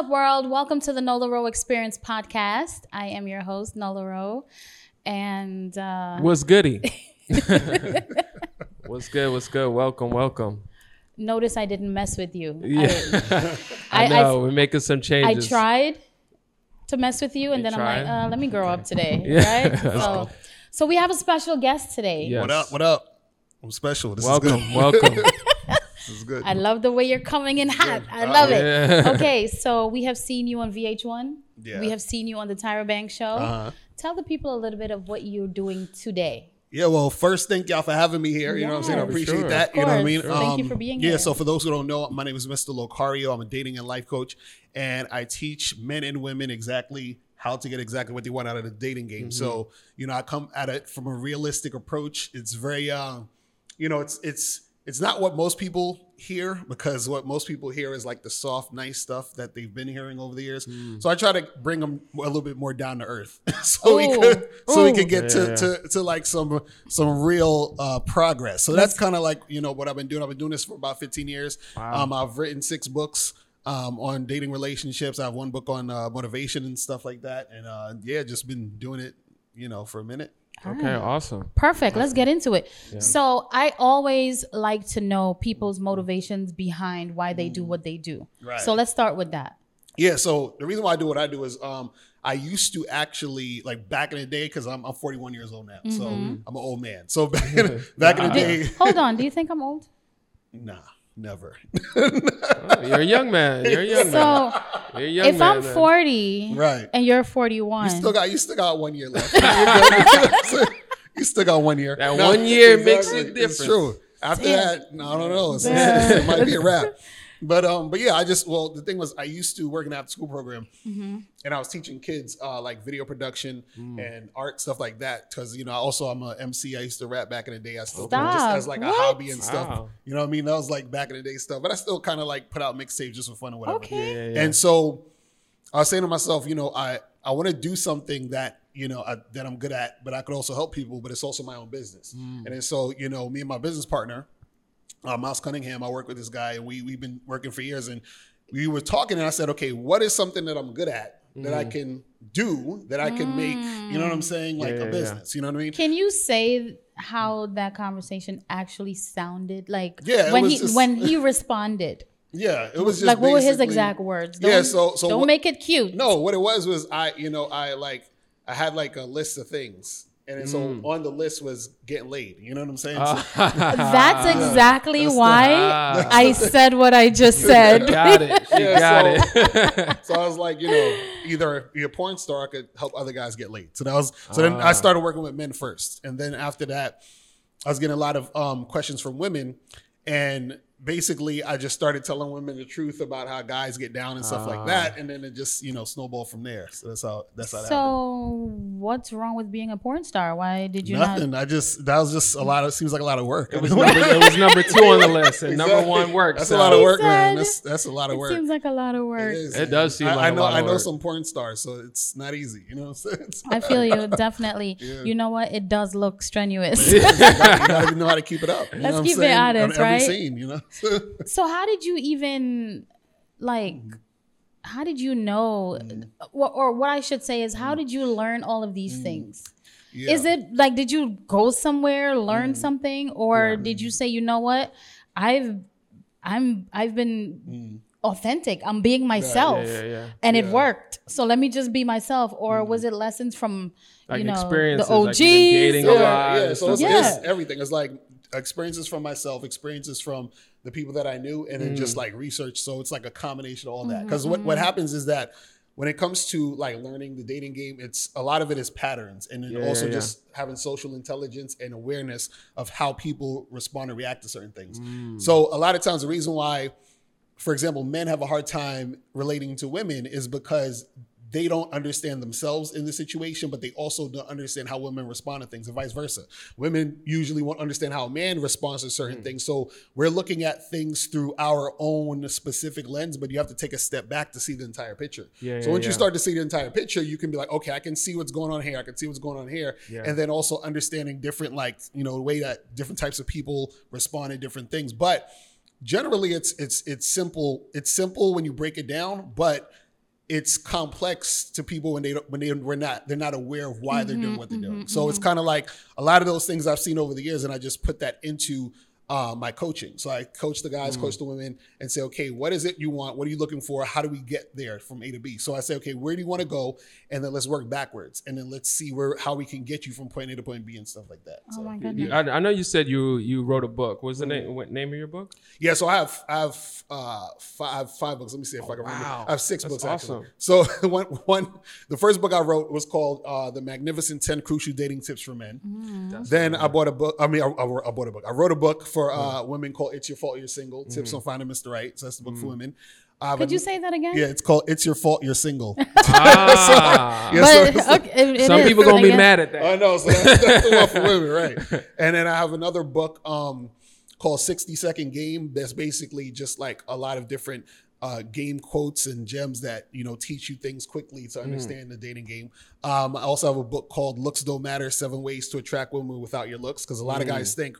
What's up, world? Welcome to the Nola Rowe Experience podcast. I am your host, Nola Rowe. And uh, What's goody? what's good? What's good? Welcome, welcome. notice I didn't mess with you. Yeah, I, I, I- know we're making some changes. I tried to mess with you, and You then I'm like, uh, let me grow up today. Yeah. Right? So, so we have a special guest today. Yes. What up? What up? I'm special. This Welcome, is good. welcome. This is good. I love the way you're coming in hot. I Oh, love yeah. it. Okay, so we have seen you on VH1. Yeah. We have seen you on the Tyra Banks show. Uh-huh. Tell the people a little bit of what you're doing today. Yeah, well, first, thank y'all for having me here. You know what I'm saying? I appreciate sure. that. Of You know what I course. mean? Um, Thank you for being yeah, here. Yeah, so for those who don't know, my name is Mr. Locario. I'm a dating and life coach, and I teach men and women exactly how to get exactly what they want out of the dating game. So, you know, I come at it from a realistic approach. It's very, uh, you know, it's it's it's not what most people hear because what most people hear is like the soft, nice stuff that they've been hearing over the years. So I try to bring them a little bit more down to earth, so we Ooh. could so we Ooh. could get to, Yeah. to to like some some real uh, progress. So that's kind of like you know what I've been doing. I've been doing this for about 15 years. Wow. Um, I've written six books um, on dating relationships. I have one book on uh, motivation and stuff like that. And uh, yeah, just been doing it, you know, for a minute. Okay, awesome. Perfect. Let's get into it. So I always like to know people's motivations behind why they do what they do. Right. So let's start with that. Yeah. So the reason why I do what I do is um, I used to actually like back in the day because I'm, I'm 41 years old now, so I'm an old man. So back in, back in the day, Hold on. Do you think I'm old? nah, never. Oh, you're a young man. You're a young man. So You're a young if man, I'm man. 40 Right. and you're 41, You still got you still got one year left. You're good. you still got one year. That one year makes a It's difference. true. After Damn. that, I don't know. It's- it might be a wrap. But um, but yeah, I just well, the thing was, I used to work in an after school program, Mm-hmm. and I was teaching kids uh, like video production Mm. and art stuff like that. Because you know, also I'm a MC. I used to rap back in the day. I still do it just as like a hobby and stuff. Wow. You know what I mean? That was like back in the day stuff. But I still kind of like put out mixtapes just for fun or whatever. Okay. Yeah, yeah, yeah. And so I was saying to myself, you know, I I want to do something that you know I, that I'm good at, but I could also help people. But it's also my own business. Mm. And then so you know, me and my business partner, uh, Miles Cunningham, I work with this guy, and we we've been working for years. And we were talking, and I said, okay, what is something that I'm good at that I can do that I can make? You know what I'm saying? Like Mm. Yeah, a yeah, business. You know what I mean? Can you say how that conversation actually sounded like Yeah, when he just- when he responded? Yeah, it was just like what were his exact words? Yeah, Don't- so- so don't what- make it cute. No, what it was was I, you know, I like I had like a list of things, and then so on the list was getting laid. You know what I'm saying? So- That's exactly That's why Ah. I said what I just said. got it. She Yeah, got so- it. So I was like, you know, either be a porn star, I could help other guys get laid. So that was so then Ah. I started working with men first, and then after that, I was getting a lot of um, questions from women, and basically I just started telling women the truth about how guys get down and stuff Ah. like that, and then it just you know snowballed from there. So that's how that's how that happened. So what's wrong with being a porn star? Why did you Nothing. I just that was just a lot of seems like a lot of work. It was number, it was number two on the list, and number one work. That's a lot of work, man. That's that's a lot of work. It seems like a lot of work. is, It does seem I, like I a know. lot of I know work. some porn stars, so it's not easy. You know what I'm saying? It's- I feel you definitely. You know what? It does look strenuous. you, gotta, you gotta know how to keep it up. You Let's what I'm keep it honest, On every right? Scene, you know. so how did you even like? How did you know, or, or what I should say is, how did you learn all of these things? Yeah. Is it like did you go somewhere, learn mm. something, or did you say, you know what, I've, I'm, I've been mm. authentic. I'm being myself, yeah, yeah. and it worked. So let me just be myself. Or mm-hmm. was it lessons from Like you know experiences, the like OGs? you've been dating a or- lot. yeah, yeah. So it's, Yeah. it's everything. It's like experiences from myself, experiences from the people that I knew, and then Mm. just like research. So it's like a combination of all Mm-hmm, that. Because what, what happens is that when it comes to like learning the dating game, it's a lot of it is patterns, and then Yeah, also yeah, yeah. just having social intelligence and awareness of how people respond and react to certain things. Mm. So a lot of times, the reason why for example, men have a hard time relating to women is because they don't understand themselves in the situation, but they also don't understand how women respond to things, and vice versa. Women usually won't understand how a man responds to certain hmm. things. So we're looking at things through our own specific lens, but you have to take a step back to see the entire picture. Yeah, so yeah, once you start to see the entire picture, you can be like, okay, I can see what's going on here. I can see what's going on here. Yeah. And then also understanding different, like, you know, the way that different types of people respond to different things. But generally it's it's it's simple. It's simple when you break it down, but it's complex to people when they when they we're not they're not aware of why they're doing mm-hmm, what they're doing. Mm-hmm, so it's mm-hmm. kind of like a lot of those things I've seen over the years, and I just put that into uh, my coaching. So I coach the guys, coach the women, and say, okay, what is it you want? What are you looking for? How do we get there from A to B? So I say, okay, where do you want to go? And then let's work backwards, and then let's see where how we can get you from point A to point B and stuff like that. Oh So my You- goodness. I, I know you said you you wrote a book. What's the name what name of your book? yeah, so I have I have uh, five five books. Let me see if I can remember. wow. I have six That's books actually. awesome. So one one the first book I wrote was called uh, "The Magnificent Ten Crucial Dating Tips for Men." Then I bought a book. I mean, I, I wrote I bought a book. I wrote a book for uh, women called "It's Your Fault You're Single: Tips on Finding Mr. Right." So that's the book for women. I Could you say that again? Yeah, it's called "It's Your Fault You're Single." Ah, Yeah, But so- okay, it- it some is, people gonna be mad at that. I know. So that's, that's the one for women, right? And then I have another book um, called 60 Second Game that's basically just like a lot of different uh, game quotes and gems that, you know, teach you things quickly to understand the dating game. Um, I also have a book called Looks Don't Matter Seven Ways to Attract Women Without Your Looks because a lot of guys think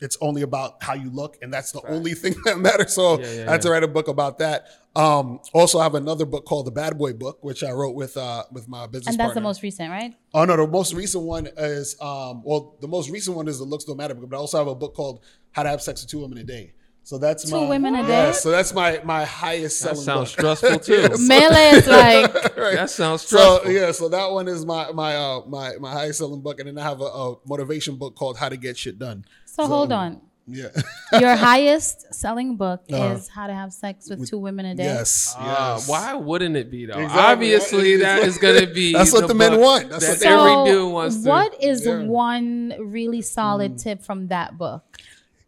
it's only about how you look and that's the only thing that matters. So Yeah, yeah, I had to write a book about that. Um, also, I have another book called The Bad Boy Book, which I wrote with uh, with my business And that's the most recent, right? Oh no, the most recent one is um well the most recent one is the looks don't matter book, but I also have a book called How to Have Sex with Two Women a Day. So that's Two my, women a yeah, day? so that's my my highest selling. That selling sounds book. stressful too. Melee is like Right. That sounds So stressful. yeah, so that one is my my uh my my highest selling book, and then I have a, a motivation book called How to Get Shit Done. So. Hold on. Yeah. Your highest selling book Uh-huh. is How to Have Sex with Two Women a Day. yes. Ah, yes. why wouldn't it be though? Exactly. Obviously, It's that like- is going to be. That's what the men want. That's that what they every dude wants to. what is Yeah. Mm. one really solid tip from that book?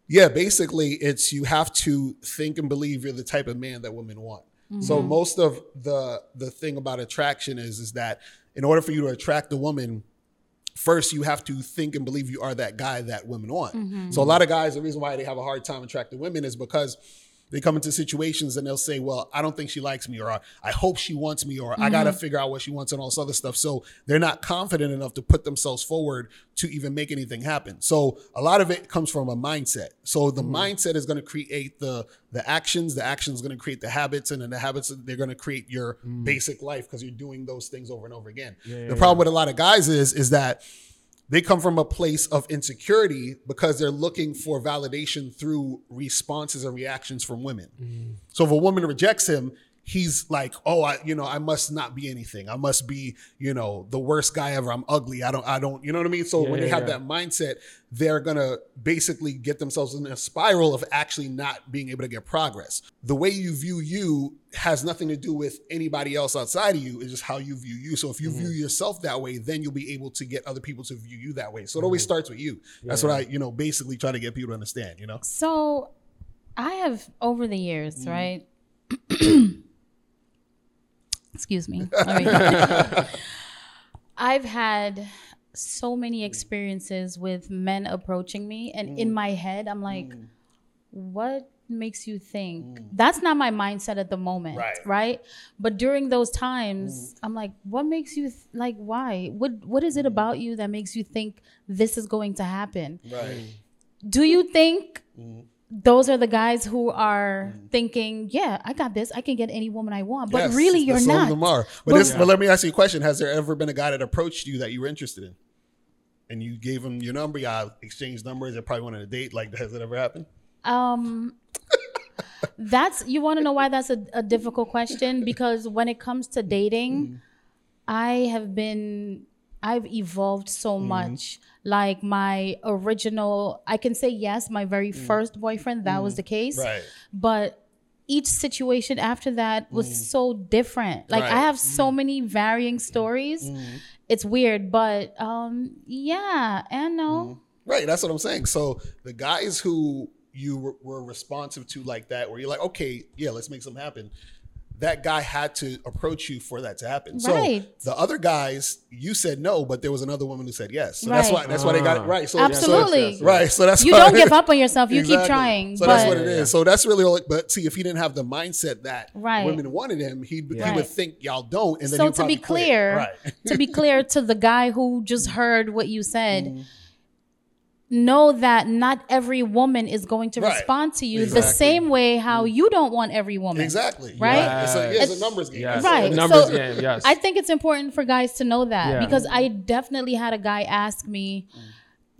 Yeah, basically, it's you have to think and believe you're the type of man that women want. So most of the the thing about attraction is is that in order for you to attract a woman, first you have to think and believe you are that guy that women want. Mm-hmm. So a lot of guys, the reason why they have a hard time attracting women is because they come into situations and they'll say, "Well, I don't think she likes me," or "I hope she wants me," or "I got to mm-hmm. figure out what she wants," and all this other stuff. So they're not confident enough to put themselves forward to even make anything happen. So a lot of it comes from a mindset. So the mm-hmm. mindset is going to create the the actions. The actions going to create the habits, and then the habits they're going to create your mm. basic life because you're doing those things over and over again. the problem with a lot of guys is is that they come from a place of insecurity because they're looking for validation through responses and reactions from women. Mm. So if a woman rejects him, he's like, "Oh, I, you know, I must not be anything. I must be, you know, the worst guy ever. I'm ugly. I don't, I don't, you know what I mean." So when yeah, they have yeah. that mindset, they're gonna basically get themselves in a spiral of actually not being able to get progress. The way you view you has nothing to do with anybody else outside of you. It's just how you view you. So if you view yourself that way, then you'll be able to get other people to view you that way. So it always starts with you. That's what I, you know, basically try to get people to understand. You know. So, I have over the years, Mm. right? Excuse me. I've had so many experiences with men approaching me, and Mm. in my head, I'm like, what makes you think that's not my mindset at the moment Right. right but during those times i'm like what makes you th- like why what what is it about you that makes you think this is going to happen Right. do you think Mm. Those are the guys who are thinking, yeah, I got this. I can get any woman I want. But Yes, really, you're some of them are. But, But- this, but let me ask you a question: Has there ever been a guy that approached you that you were interested in, and you gave him your number? Y'all exchanged numbers. They probably wanted a date. Like, has it ever happened? Um, that's you want to know why that's a, a difficult question because when it comes to dating, I have been I've evolved so mm-hmm. much. Like my original, I can say yes, my very mm. first boyfriend, that was mm. the case. Right. But each situation after that was mm. so different. Like Right. I have so many varying stories. It's weird, but um, yeah, and no. Mm-hmm. Right. That's what I'm saying. So the guys who you were, were responsive to like that, where you're like, okay, yeah, let's make something happen. That guy had to approach you for that to happen. So Right. the other guys, you said no, but there was another woman who said yes. So that's why that's why they got it ah. right. So Absolutely. So, right. So that's You why- don't give up on yourself. You keep trying. So but that's what it is. So that's really all. But see, if he didn't have the mindset that Right. women wanted him, he he Right. would think y'all don't. And then so to be clear, right? to be clear to the guy who just heard what you said, mm-hmm. Know that not every woman is going to Right. respond to you the same way how you don't want every woman. Exactly. Right? Yeah. It's, a, yeah, it's a numbers game. Yes. Right. Numbers So, game. Yes. I think it's important for guys to know that Yeah. because I definitely had a guy ask me, mm.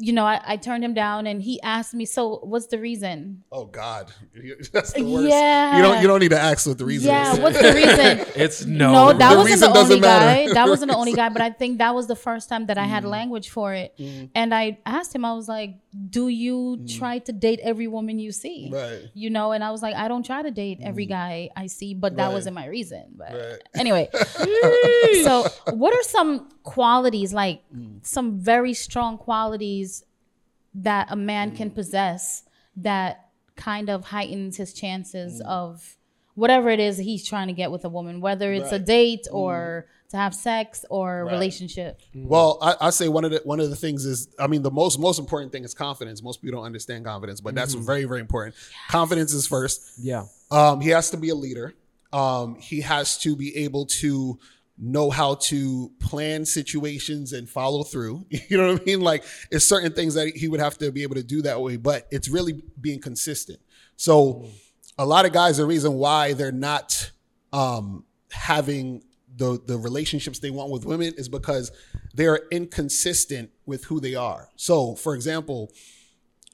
You know, I, I turned him down and he asked me, so what's the reason? Oh God, that's the worst. Yeah. You don't you don't need to ask what the reason Yeah, is. what's the reason? it's no. No, that The wasn't reason the only doesn't matter. guy. That wasn't the only guy, but I think that was the first time that I Mm. had language for it. And I asked him, I was like, Do you try to date every woman you see? Mm. Right. Mm. You know, and I was like, I don't try to date every guy I see, but that Right. wasn't my reason. But Right. anyway. so what are some qualities, like Mm. some very strong qualities that a man Mm. can possess that kind of heightens his chances Mm. of whatever it is he's trying to get with a woman, whether it's a Right. Mm. date or to have sex or Right. relationship. Well, I, I say one of the one of the things is, I mean, the most most important thing is confidence. Most people don't understand confidence, but that's very very important. Confidence is first. yeah. Um, he has to be a leader. Um, he has to be able to know how to plan situations and follow through. You know what I mean? Like it's certain things that he would have to be able to do that way, but it's really being consistent. So a lot of guys, the reason why they're not um, having the the relationships they want with women is because they're inconsistent with who they are. So, for example,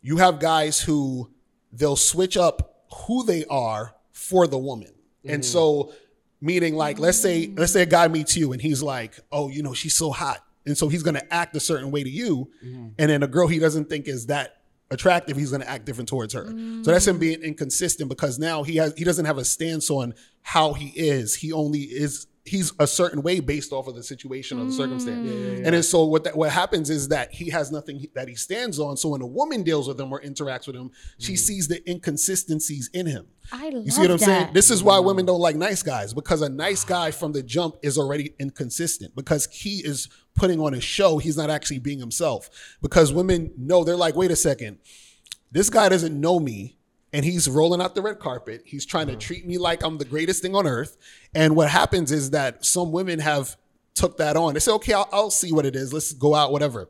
you have guys who they'll switch up who they are for the woman. And mm-hmm. so meaning like let's say let's say a guy meets you and he's like, "Oh, you know, she's so hot." And so he's going to act a certain way to you. Mm-hmm. And then a girl he doesn't think is that attractive, he's going to act different towards her. So that's him mm. being inconsistent because now he has he doesn't have a stance on how he is. He only is he's a certain way based off of the situation or the circumstance. Mm. And then so what that what happens is that he has nothing that he stands on. So when a woman deals with him or interacts with him, she mm. sees the inconsistencies in him. I love You see what I'm that. saying? This is why mm. women don't like nice guys because a nice guy from the jump is already inconsistent because he is putting on a show. He's not actually being himself. Because women know they're like, wait a second, this guy doesn't know me and he's rolling out the red carpet. He's trying to mm. treat me like I'm the greatest thing on earth. And what happens is that some women have took that on. They say, okay, I'll, I'll see what it is. Let's go out, whatever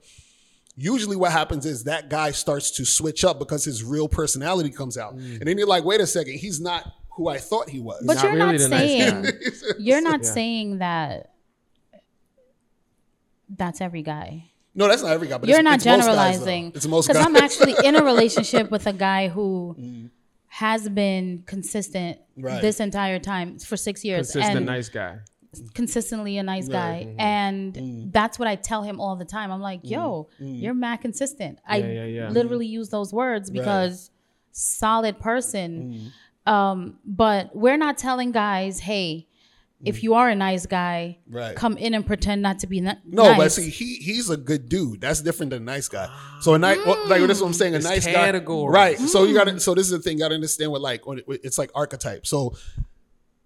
usually what happens is that guy starts to switch up because his real personality comes out. Mm. And then you're like, wait a second, he's not who I thought he was. But Not you're really not the nice saying you're not Yeah. saying that that's every guy. No, that's not every guy, but You're it's, not it's most guys, generalizing. it's most Because. I'm actually in a relationship with a guy who has been consistent Right. this entire time for six years. Consistent and nice guy. consistently a nice guy. Mm-hmm. And Mm. that's what I tell him all the time. I'm like, yo, you're mad consistent. I yeah, yeah. literally use those words because solid person. Mm. Um, but we're not telling guys, hey, if you are a nice guy, Mm. Right. come in and pretend not to be ni- no, nice. but see, he he's a good dude. That's different than a nice guy. So a nice, like that's what I'm saying. A It's nice categories. guy, right? So you got to. So this is the thing. You got to understand what like it's like archetype. So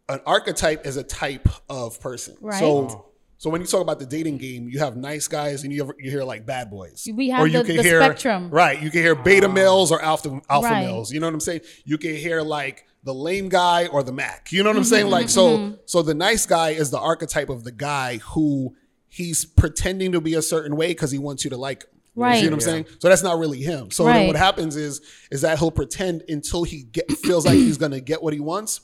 an archetype is a type of person. Right. So. So when you talk about the dating game, you have nice guys and you, ever, you hear like bad boys. We have the- the spectrum. Right. You can hear beta males or alpha alpha Right. males. You know what I'm saying? You can hear like the lame guy or the Mac. You know what I'm Mm-hmm, saying? Like so so the nice guy is the archetype of the guy who he's pretending to be a certain way because he wants you to like him. You Right. see what I'm Yeah. saying? So that's not really him. So then Right. what happens is is that he'll pretend until he get, feels like he's gonna get what he wants.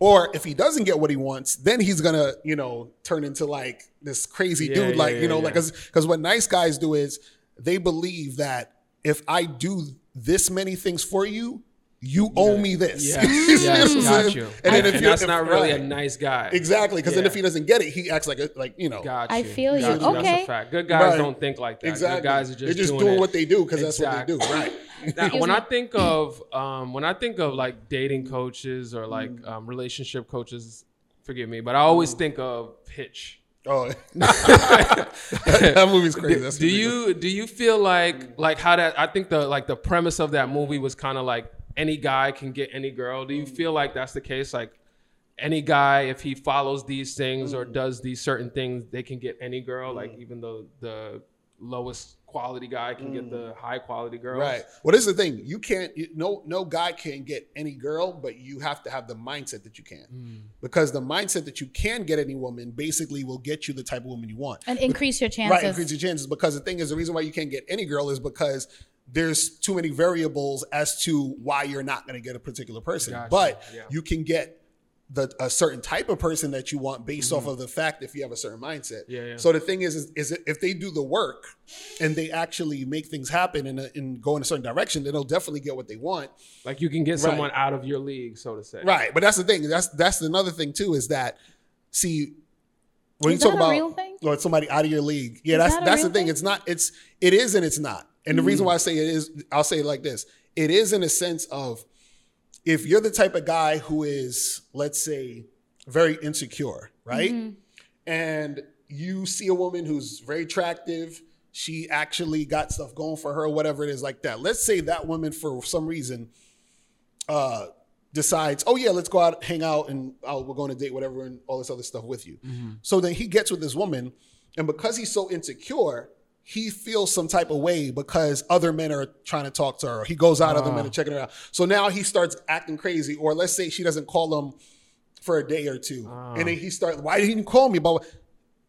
Or if he doesn't get what he wants, then he's gonna, you know, turn into like this crazy Yeah, dude. yeah, like, you know, yeah. like because what nice guys do is they believe that if I do this many things for you, you owe me this. Yes, You yes, got you. And then if you that's if- not really a nice guy. exactly, because then if he doesn't get it, he acts like a like you know. Got you. I you. feel you. Got That's Okay. a fact. Good guys Right. don't think like that. Exactly. Good guys are just They're just doing, doing what they do because that's what they do. Right. Now, when I think of um, when I think of like dating coaches or like Mm. um, relationship coaches, forgive me, but I always Mm. think of Hitch. Oh, that movie's crazy. That's do ridiculous. you do you feel like like how that I think the like the premise of that movie was kind of like any guy can get any girl. Do you feel like that's the case? Like any guy, if he follows these things or does these certain things, they can get any girl. Like even though the lowest quality guy can get the high quality girls. Mm. Right. Well, this is the thing. You can't. You, no, no guy can get any girl, but you have to have the mindset that you can, Mm. because the mindset that you can get any woman basically will get you the type of woman you want. and increase your chances. Right. Increase your chances. Because the thing is, the reason why you can't get any girl is because there's too many variables as to why you're not going to get a particular person. Gotcha. But Yeah. you can get the a certain type of person that you want based Mm-hmm. off of the fact if you have a certain mindset. Yeah, yeah. So the thing is, is, is if they do the work and they actually make things happen and, and go in a certain direction, then they'll definitely get what they want. Like you can get Right. someone out of your league, so to say. Right. But that's the thing. That's that's another thing too is that see when Is you talk a about real thing? or somebody out of your league, yeah, Is that's that that's the thing. thing? It's not. It's it is and it's not. And the reason mm. why I say it is, I'll say it like this: it is in a sense of if you're the type of guy who is, let's say, very insecure, right? Mm-hmm. And you see a woman who's very attractive, she actually got stuff going for her, whatever it is like that. Let's say that woman, for some reason, uh, decides, oh yeah, let's go out, hang out, and oh, we're going to date, whatever, and all this other stuff with you. Mm-hmm. So then he gets with this woman, and because he's so insecure, he feels some type of way because other men are trying to talk to her. He goes out, other men are checking her out. So now he starts acting crazy, or let's say she doesn't call him for a day or two, and then he starts, why didn't you call me? But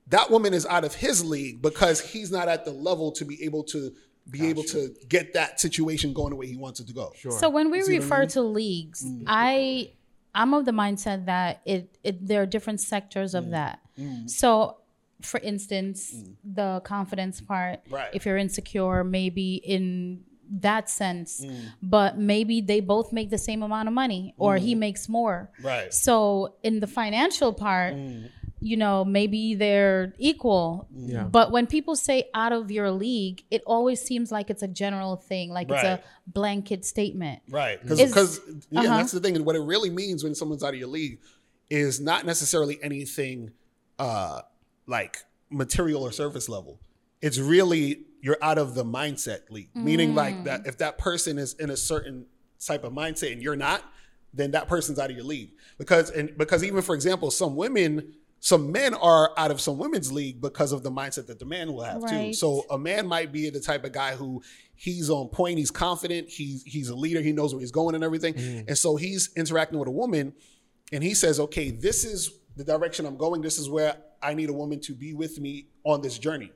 that woman is out of his league because he's not at the level to be able to be able to get that situation going the way he wants it to go. Sure. So when we See what I refer mean? to leagues, Mm. I I'm of the mindset that it, it there are different sectors Mm. of that. So for instance, the confidence part, Right. if you're insecure, maybe in that sense, Mm. but maybe they both make the same amount of money or Mm. he makes more. Right. So in the financial part, Mm. you know, maybe they're equal. Yeah. But when people say out of your league, it always seems like it's a general thing, like it's a blanket statement. Right. Because Is- yeah, uh-huh. that's the thing. And what it really means when someone's out of your league is not necessarily anything uh like material or surface level. It's really you're out of the mindset league. Meaning like that mm. if that person is in a certain type of mindset and you're not, then that person's out of your league. Because and because even for example, some women some men are out of some women's league because of the mindset that the man will have too. So a man might be the type of guy who he's on point, he's confident, he's he's a leader, he knows where he's going and everything. Mm. And so he's interacting with a woman and he says, "Okay, this is the direction I'm going. This is where I need a woman to be with me on this journey."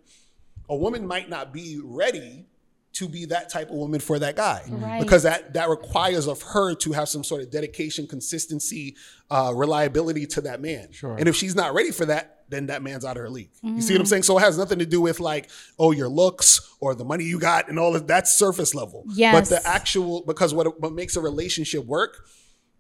A woman might not be ready to be that type of woman for that guy Right. because that that requires of her to have some sort of dedication, consistency, uh, reliability to that man. Sure. And if she's not ready for that, then that man's out of her league. You see what I'm saying? So it has nothing to do with like, oh, your looks or the money you got and all of that's surface level. Yes. But the actual because what what makes a relationship work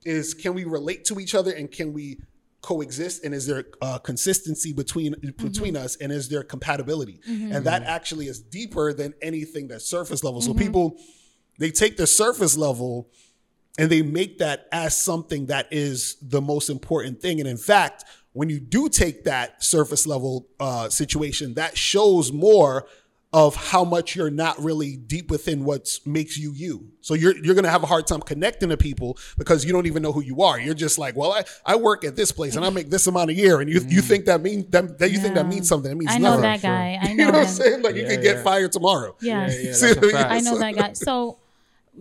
is can we relate to each other and can we coexist and is there uh, consistency between between us and is there compatibility? And that actually is deeper than anything that's surface level. So people they take the surface level and they make that as something that is the most important thing. And in fact when you do take that surface level uh, situation that shows more of how much you're not really deep within what makes you you. So you're you're gonna have a hard time connecting to people because you don't even know who you are. You're just like, well, I, I work at this place and I make this amount a year, and you you think that means that, that you think that means something. It means I know nothing. that guy. I You know know what I'm saying? Like you Yeah, could get fired tomorrow. Yes. Yeah, yeah, See that's a I fact. I know that guy. So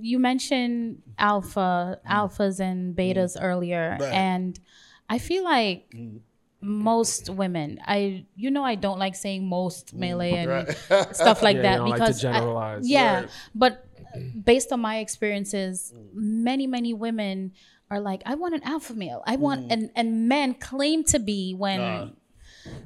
you mentioned alpha, alphas and betas mm. earlier, Right. and I feel like mm. Most women, I you know I don't like saying most melee and stuff like Yeah, you that don't like to because I- generalize. yeah, Right. but based on my experiences, many many women are like, I want an alpha male. I want and and men claim to be when. Uh.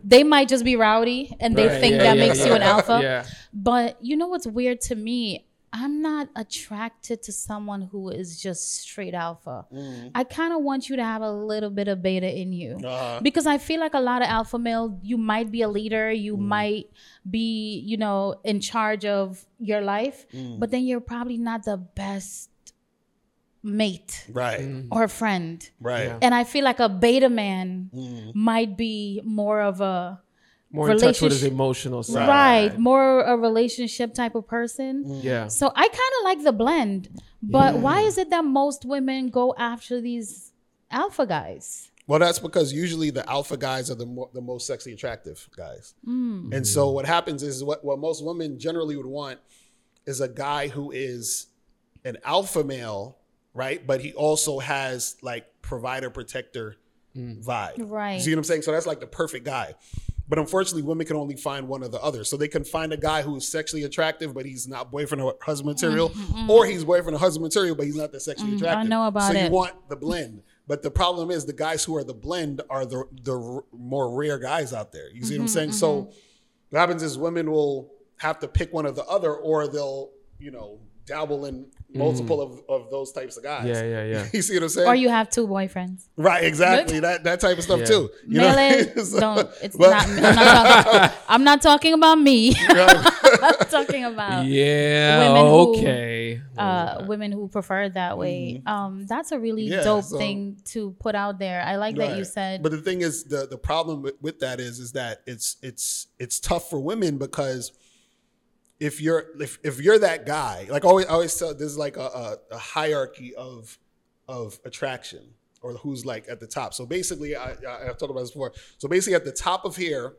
they might just be rowdy and they Right, think yeah, that yeah, makes you an alpha. Yeah. But you know what's weird to me? I'm not attracted to someone who is just straight alpha. Mm. I kind of want you to have a little bit of beta in you. Uh-huh. Because I feel like a lot of alpha male, you might be a leader, you mm. might be, you know, in charge of your life, mm. but then you're probably not the best mate Right. or friend. Right. Yeah. And I feel like a beta man might be more of a More in touch with his emotional side. right, more a relationship type of person. Mm. Yeah. So I kind of like the blend. But why is it that most women go after these alpha guys? Well, that's because usually the alpha guys are the mo- the most sexy attractive guys. Mm. And so what happens is what what most women generally would want is a guy who is an alpha male, right? But he also has like provider protector mm. vibe. Right. You see what I'm saying? So that's like the perfect guy. But unfortunately, women can only find one or the other. So they can find a guy who is sexually attractive, but he's not boyfriend or husband material, mm-hmm. or he's boyfriend or husband material, but he's not that sexually mm, attractive. I know about so it. you want the blend. But the problem is the guys who are the blend are the the r- more rare guys out there. You see Mm-hmm, what I'm mm-hmm, saying? So mm-hmm. what happens is women will have to pick one or the other, or they'll you know dabble in multiple of, of those types of guys. Yeah, yeah, yeah. you see what I'm saying? Or you have two boyfriends. right, exactly. That that type of stuff Yeah. too. You Mail know? it. So- Don't. It's but- not. I'm not, talking, I'm not talking about me. I'm talking about Yeah. Women who, okay. uh, women who prefer it that way. Um, that's a really. Yeah, dope so- thing to put out there. I like that you said. But the thing is, the the problem with, with that is, is that it's it's it's tough for women because if you're if, if you're that guy, like always I always tell, there's like a, a, a hierarchy of of attraction or who's like at the top. So basically, I, I I've talked about this before. So basically, at the top of here,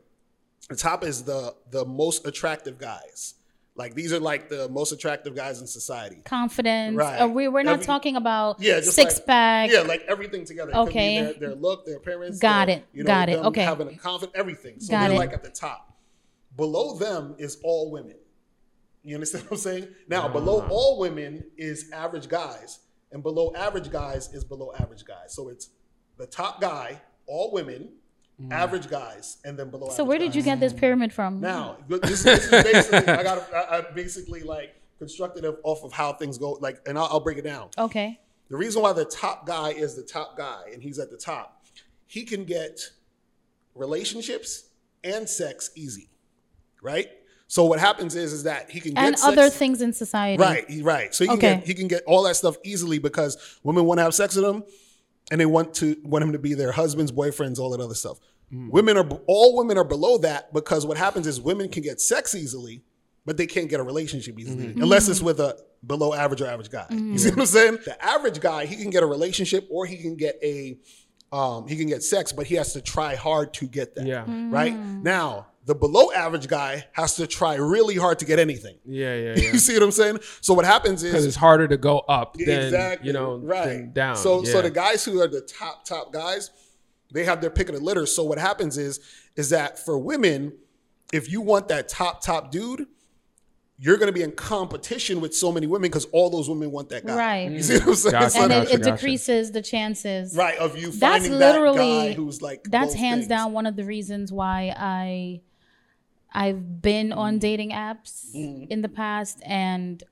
the top is the the most attractive guys. Like these are like the most attractive guys in society. confidence. Right. Uh, we, we're not Every- talking about Yeah, just six like- pack. Yeah, like everything together. Okay. Their, their look, their appearance. Got their, it. You know, Got it. Okay. Having a confidence, everything. So Got they're it. like at the top. Below them is all women. You understand what I'm saying? Now, below all women is average guys, and below average guys is below average guys. So it's the top guy, all women, mm. average guys, and then below. so average where did you get this pyramid from? Now, this, this is basically I got I, I basically like constructed it off of how things go. Like, and I'll, I'll break it down. Okay. The reason why the top guy is the top guy and he's at the top, he can get relationships and sex easy, right? So what happens is is that he can get And sex, other things in society. right, right. So he can Okay. get he can get all that stuff easily because women want to have sex with him, and they want to want him to be their husbands, boyfriends, all that other stuff. Mm. Women are all women are below that because what happens is women can get sex easily, but they can't get a relationship easily mm-hmm. unless it's mm-hmm. with a below average or average guy. Mm-hmm. You see what I'm saying? The average guy he can get a relationship or he can get a um, he can get sex, but he has to try hard to get that. Yeah. Mm. Right now, the below average guy has to try really hard to get anything. Yeah, yeah, yeah. You see what I'm saying? So what happens is Because it's harder to go up than exactly you know right than down. So so the guys who are the top top guys, they have their pick of the litter. So what happens is is that for women, if you want that top top dude, you're going to be in competition with so many women because all those women want that guy. Right. You see what I'm saying? Gotcha. And that- it, Gotcha, it gotcha. decreases the chances. right of you That's finding literally that guy who's like that's hands things. down one of the reasons why I I've been on dating apps Mm-hmm. in the past and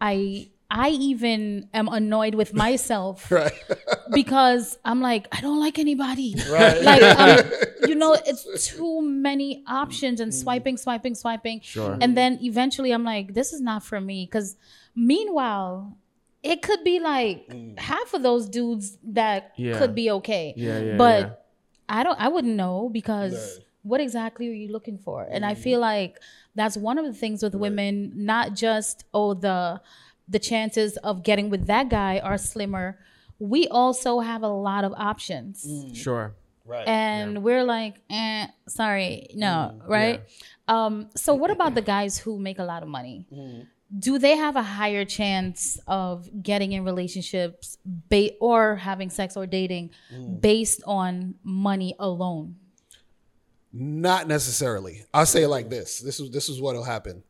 I I even am annoyed with myself Right. because I'm like I don't like anybody. Right. Like um, you know it's too many options and swiping swiping swiping Sure. and then eventually I'm like this is not for me cuz meanwhile it could be like half of those dudes that Yeah. could be okay. Yeah, yeah, But. I don't I wouldn't know because Right. What exactly are you looking for? And Mm-hmm. I feel like that's one of the things with women, not just oh the the chances of getting with that guy are slimmer. We also have a lot of options. Sure. Right. And we're like, eh, sorry, no, Mm-hmm. right? Um, so what about the guys who make a lot of money? Mm-hmm. Do they have a higher chance of getting in relationships ba- or having sex or dating Mm. based on money alone? Not necessarily. I'll say it like this. This is this is what'll happen.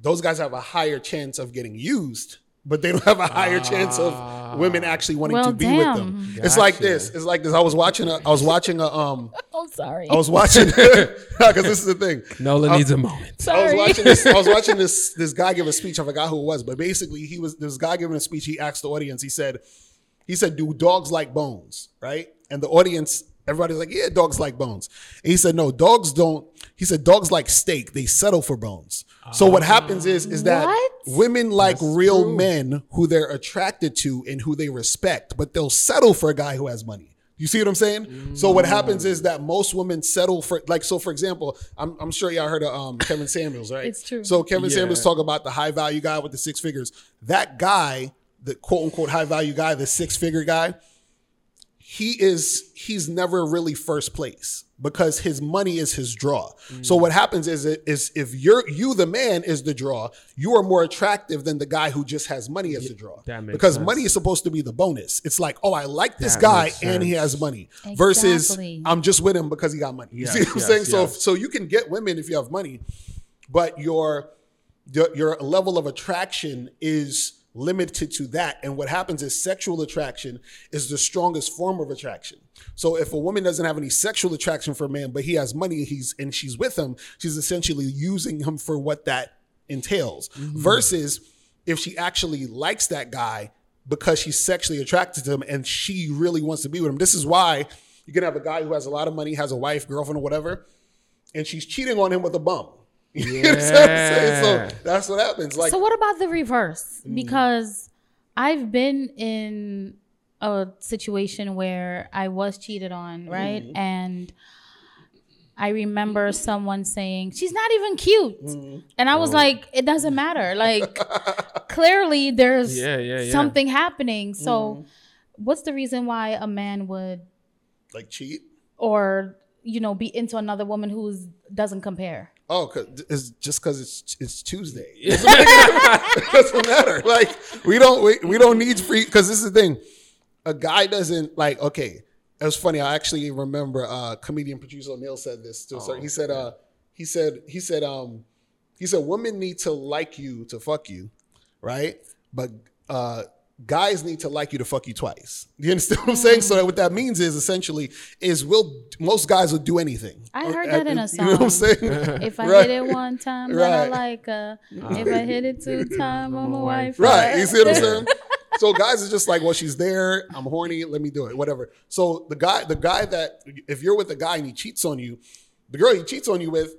Those guys have a higher chance of getting used, but they don't have a higher chance of women actually wanting Well, to be with them. damn. It's like this. It's like this. I was watching a I was watching a um Oh, sorry. I was watching because this is the thing. Nola needs a moment. Sorry. I was watching this. I was watching this this guy give a speech. I forgot who it was, but basically he was this guy giving a speech. He asked the audience. He said, he said, "Do dogs like bones?" Right? And the audience, everybody's like, "Yeah, dogs like bones." And he said, "No, dogs don't." He said, "Dogs like steak. They settle for bones." So what happens is is that What? women like real men who they're attracted to and who they respect, but they'll settle for a guy who has money. You see what I'm saying? So what happens is that most women settle for like so. For example, I'm, I'm sure y'all heard of um, Kevin Samuels, right? It's true. So Kevin Yeah. Samuels talk about the high value guy with the six figures. That guy, the quote unquote high value guy, the six figure guy, he is he's never really first place because his money is his draw. So mm. what happens is is if you're you the man is the draw, you are more attractive than the guy who just has money as the draw. that makes because sense. money is supposed to be the bonus. It's like, oh, I like this That guy and he has money. Versus I'm just with him because he got money. You Yes, see what I'm yes, saying? So yes. so you can get women if you have money, but your your, your level of attraction is limited to that. And what happens is sexual attraction is the strongest form of attraction. So if a woman doesn't have any sexual attraction for a man, but he has money, he's and she's with him, she's essentially using him for what that entails. Mm-hmm. Versus if she actually likes that guy because she's sexually attracted to him and she really wants to be with him. This is why you can have a guy who has a lot of money, has a wife, girlfriend, or whatever, and she's cheating on him with a bum. You know what I'm saying? Yeah. So that's what happens. Like so what about the reverse? Mm. Because I've been in a situation where I was cheated on, right? Mm-hmm. And I remember someone saying, She's not even cute. Mm-hmm. And I was Oh. like, It doesn't matter. Like, clearly there's Yeah, yeah, yeah. something happening. So, Mm-hmm. what's the reason why a man would, like cheat. or, you know, be into another woman who doesn't compare? Oh, 'cause it's just because it's it's Tuesday. It doesn't matter. Like we don't we, we don't need free because this is the thing. A guy doesn't like. Okay, it was funny. I actually remember uh, comedian producer O'Neill said this to a certain. He said uh he said he said um he said women need to like you to fuck you, right? But uh guys need to like you to fuck you twice. You understand what I'm saying? So mm. what that means is essentially is will most guys will do anything. I heard that in a song. You know what I'm saying? If I Right. hit it one time, then I Right. like her. Uh, if I hit it two times, I'm a wife. Right. You see what I'm saying? So guys are just like, well, she's there. I'm horny. Let me do it. Whatever. So the guy, the guy that if you're with a guy and he cheats on you, the girl he cheats on you with,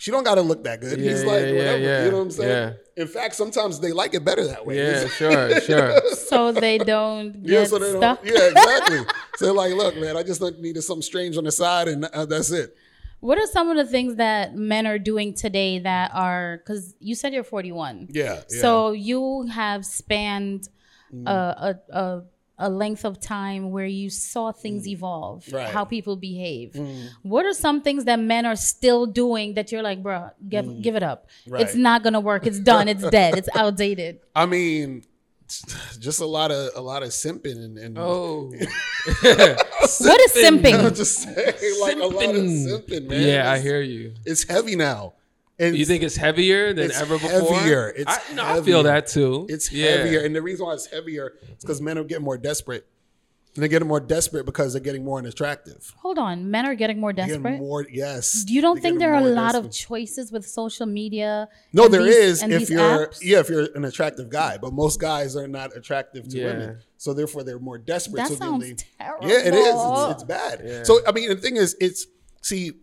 she don't got to look that good. Yeah, He's like, yeah, yeah, whatever. yeah. You know what I'm saying? Yeah. In fact, sometimes they like it better that way. Yeah, sure, sure. So they don't Yeah, so they don't, yeah, exactly. so they're like, look, man, I just needed something strange on the side, and uh, that's it. What are some of the things that men are doing today that are because you said you're 41. Yeah. yeah. Mm. So you have spanned a, a, a, a length of time where you saw things evolve, Mm. Right. Mm. how people behave. What are some things that men are still doing that you're like, bro, give, give it up. It's Mm. Not going to work. It's done. It's dead. It's outdated. I mean, just a lot of a lot of simping and, and Oh, What is I'm simping? just saying, like a lot of simping, man. yeah, I hear you. It's heavy now. And You think it's heavier than It's ever before? heavier. It's I, no, I feel that too. it's Yeah. heavier, and the reason why it's heavier is because men are getting more desperate. And they're getting more desperate because they're getting more unattractive. Hold on. Men are getting more desperate. Getting more, yes. Do you don't They're think there are a more lot of choices with social media? No, and there these- is if you're apps? yeah if you're an attractive guy, but most guys are not attractive to Yeah. women, so therefore they're more desperate. That so then sounds they, terrible. Yeah, it is. It's, it's bad. Yeah. So I mean, the thing is, it's see.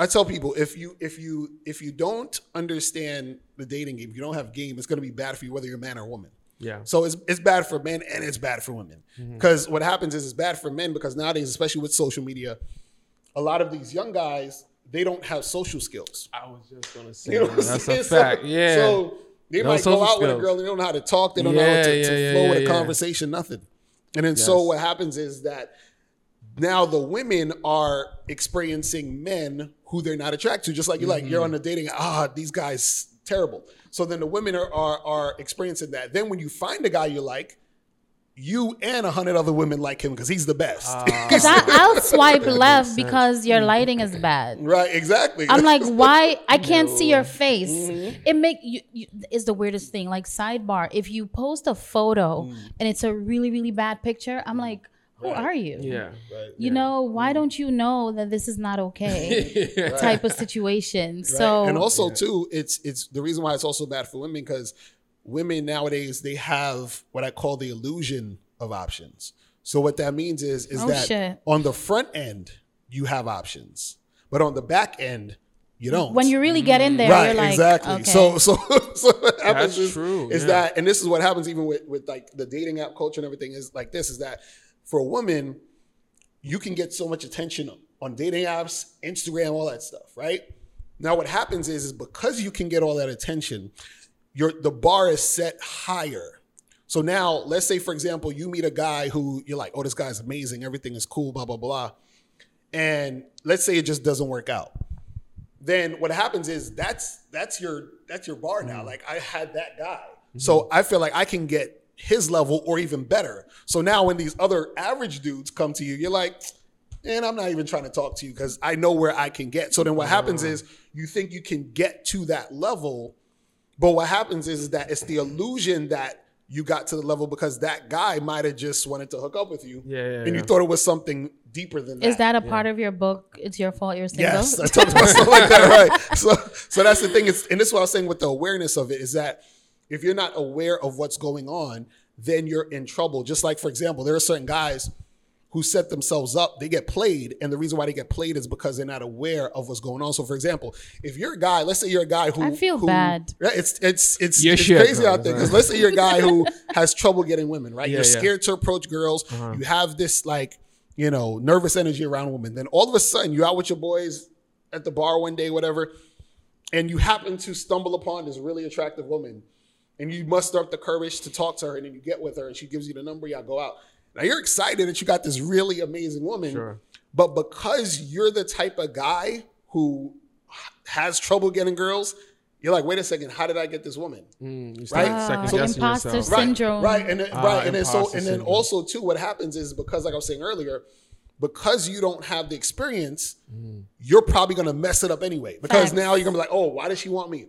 I tell people if you if you if you don't understand the dating game, if you don't have game, it's going to be bad for you whether you're a man or a woman. Yeah. So it's it's bad for men and it's bad for women. Mm-hmm. Because what happens is it's bad for men because nowadays, especially with social media, a lot of these young guys they don't have social skills. I was just gonna say You know what I'm that. that's a fact. So, yeah. So they No might go social out with a girl and they don't know how to talk. They don't know how to, yeah, to yeah, flow yeah, with a conversation. Nothing. And then so what happens is that now the women are experiencing men who they're not attracted to. Just like you're like Mm-hmm. you're on the dating. Ah, these guys terrible. So then the women are, are are experiencing that. Then when you find a guy you like, you and a hundred other women like him because he's the best. Ah. Because I'll swipe left because your lighting is bad. right? Exactly. I'm like, why? I can't see your face. Mm-hmm. It make you, you is the weirdest thing. Like sidebar, if you post a photo Mm. and it's a really really bad picture, I'm like, who are you? yeah. Right. You know, why mm-hmm. don't you know that this is not okay? Type of situation. So and also too, it's it's the reason why it's also bad for women because women nowadays they have what I call the illusion of options. So what that means is is Oh, that shit. on the front end you have options, but on the back end you don't. when you really get in there, right, you're like, exactly. okay. So so so what happens That's is, true, is yeah. that and this is what happens even with with like the dating app culture and everything is like this is that for a woman you can get so much attention on dating apps, Instagram, all that stuff, right? Now what happens is, is because you can get all that attention, your the bar is set higher. So now, let's say, for example, you meet a guy who you're like, oh, this guy's amazing, everything is cool, blah, blah, blah. And let's say it just doesn't work out. Then what happens is that's that's your that's your bar now. Mm-hmm. Like I had that guy. Mm-hmm. So I feel like I can get his level or even better. So now when these other average dudes come to you, you're like, and I'm not even trying to talk to you because I know where I can get. So then what happens mm. is you think you can get to that level, but what happens is, is that it's the illusion that you got to the level because that guy might have just wanted to hook up with you. Yeah, yeah, and you yeah. thought it was something deeper than that. Is that a part of your book? It's your fault you're single. Yes, I talked about stuff like that, right? So, so that's the thing. It's, and this is what I was saying with the awareness of it is that if you're not aware of what's going on, then you're in trouble. Just like, for example, there are certain guys who set themselves up, they get played, and the reason why they get played is because they're not aware of what's going on. So, for example, if you're a guy, let's say you're a guy who I feel who- bad. Yeah, it's it's it's, it's should, crazy bro. out there because let's say you're a guy who has trouble getting women, right? Yeah, you're yeah. Uh-huh. scared to approach girls. You have this like you know nervous energy around women. Then all of a sudden you're out with your boys at the bar one day, whatever, and you happen to stumble upon this really attractive woman, and you muster up the courage to talk to her, and then you get with her, and she gives you the number. Y'all go out. Now you're excited that you got this really amazing woman, Sure. but because you're the type of guy who has trouble getting girls, you're like, wait a second, how did I get this woman? Mm, Right? start second So guessing imposter yourself. Right, Syndrome. right, and then, Ah, right, and then so, imposter and then syndrome. also too, what happens is because, like I was saying earlier, because you don't have the experience, Mm. you're probably gonna mess it up anyway. Because Facts. now you're gonna be like, oh, why does she want me?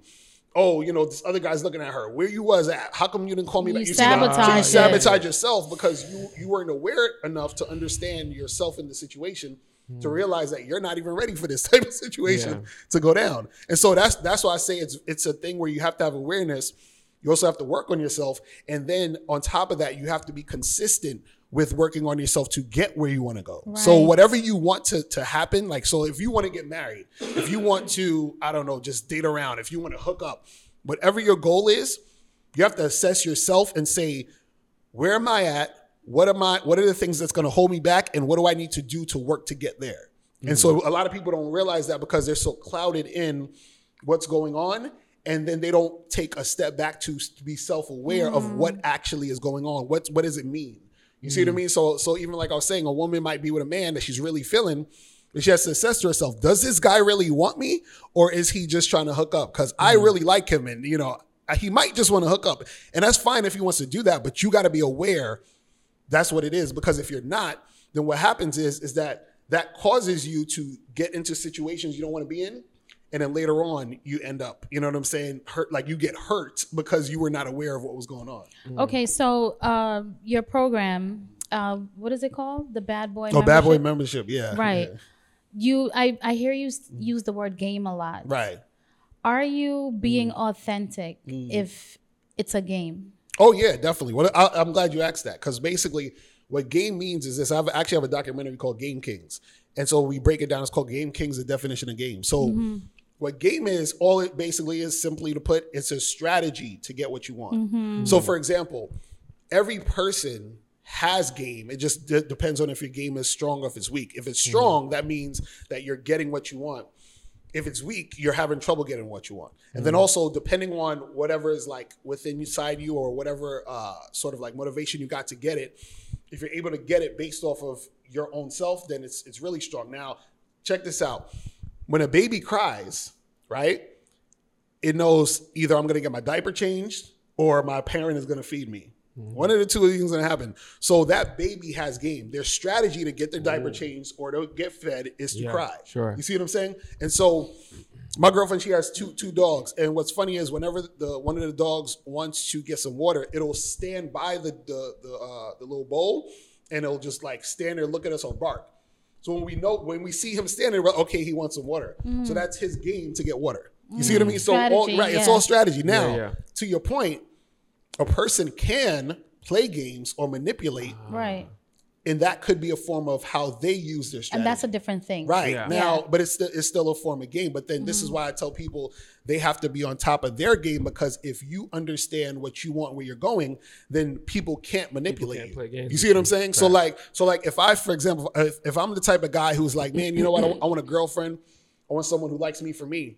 Oh, you know, this other guy's looking at her. Where you was at? How come you didn't call me You back? see sabotage So you sabotage yourself because you you weren't aware enough to understand yourself in the situation to hmm. realize that you're not even ready for this type of situation Yeah. to go down. And so that's that's why I say it's it's a thing where you have to have awareness. You also have to work on yourself, and then on top of that, you have to be consistent with working on yourself to get where you want to go. So whatever you want to to happen, like so, if you want to get married, if you want to, I don't know, just date around, if you want to hook up, whatever your goal is, you have to assess yourself and say, where am I at? What am I? What are the things that's going to hold me back, and what do I need to do to work to get there? And so mm-hmm. a lot of people don't realize that because they're so clouded in what's going on, and then they don't take a step back to, to be self-aware of mm-hmm. what actually is going on. What what does it mean? You see what I mm-hmm. mean? So so even like I was saying, a woman might be with a man that she's really feeling. But she has to assess to herself: Does this guy really want me, or is he just trying to hook up? Because I mm-hmm. really like him, and you know he might just want to hook up, and that's fine if he wants to do that. But you got to be aware that's what it is. Because if you're not, then what happens is is that that causes you to get into situations you don't want to be in, and then later on you end up, you know what I'm saying, hurt like you get hurt because you were not aware of what was going on. Okay, so uh, your program, uh, what is it called? The Bad Boy. Oh, bad boy membership? membership, yeah, Right. yeah. You, I, I hear you use the word game a lot. right. Are you being Mm. authentic if it's a game? Oh yeah, definitely. Well, I, I'm glad you asked that because basically, what game means is this. I actually have a documentary called Game Kings, and so we break it down. It's called Game Kings: The Definition of Game. So, what game is? All it basically is simply to put, it's a strategy to get what you want. Mm-hmm. So, for example, every person has game. It just de- depends on if your game is strong or if it's weak. If it's mm-hmm. strong, that means that you're getting what you want if it's weak, you're having trouble getting what you want. And then mm-hmm. also, depending on whatever is like within inside you or whatever uh, sort of like motivation you got to get it, if you're able to get it based off of your own self, then it's it's really strong. Now, check this out: when a baby cries, right, it knows either I'm going to get my diaper changed or my parent is going to feed me. One of the two things is going to happen. So that baby has game. Their strategy to get their diaper changed or to get fed is to Yeah, cry. sure. You see what I'm saying? And so my girlfriend, she has two two dogs, and what's funny is whenever the one of the dogs wants to get some water, it'll stand by the the the, uh, the little bowl, and it'll just like stand there, look at us, or bark. So when we know when we see him standing, we're like, okay, he wants some water. So mm. that's his game to get water. You see what I mm. mean? So all, Strategy, right, it's all strategy. Now, Yeah, yeah. to your point, a person can play games or manipulate, Right. And that could be a form of how they use their strategy. And that's a different thing. Right Yeah. now, Yeah. but it's still it's still a form of game. But then this is mm-hmm. why I tell people they have to be on top of their game because if you understand what you want, where you're going, then people can't manipulate can't you. play games you see what I'm saying? So like, so like, if I, for example, if, if I'm the type of guy who's like, man, you know what, I, I want a girlfriend, I want someone who likes me for me.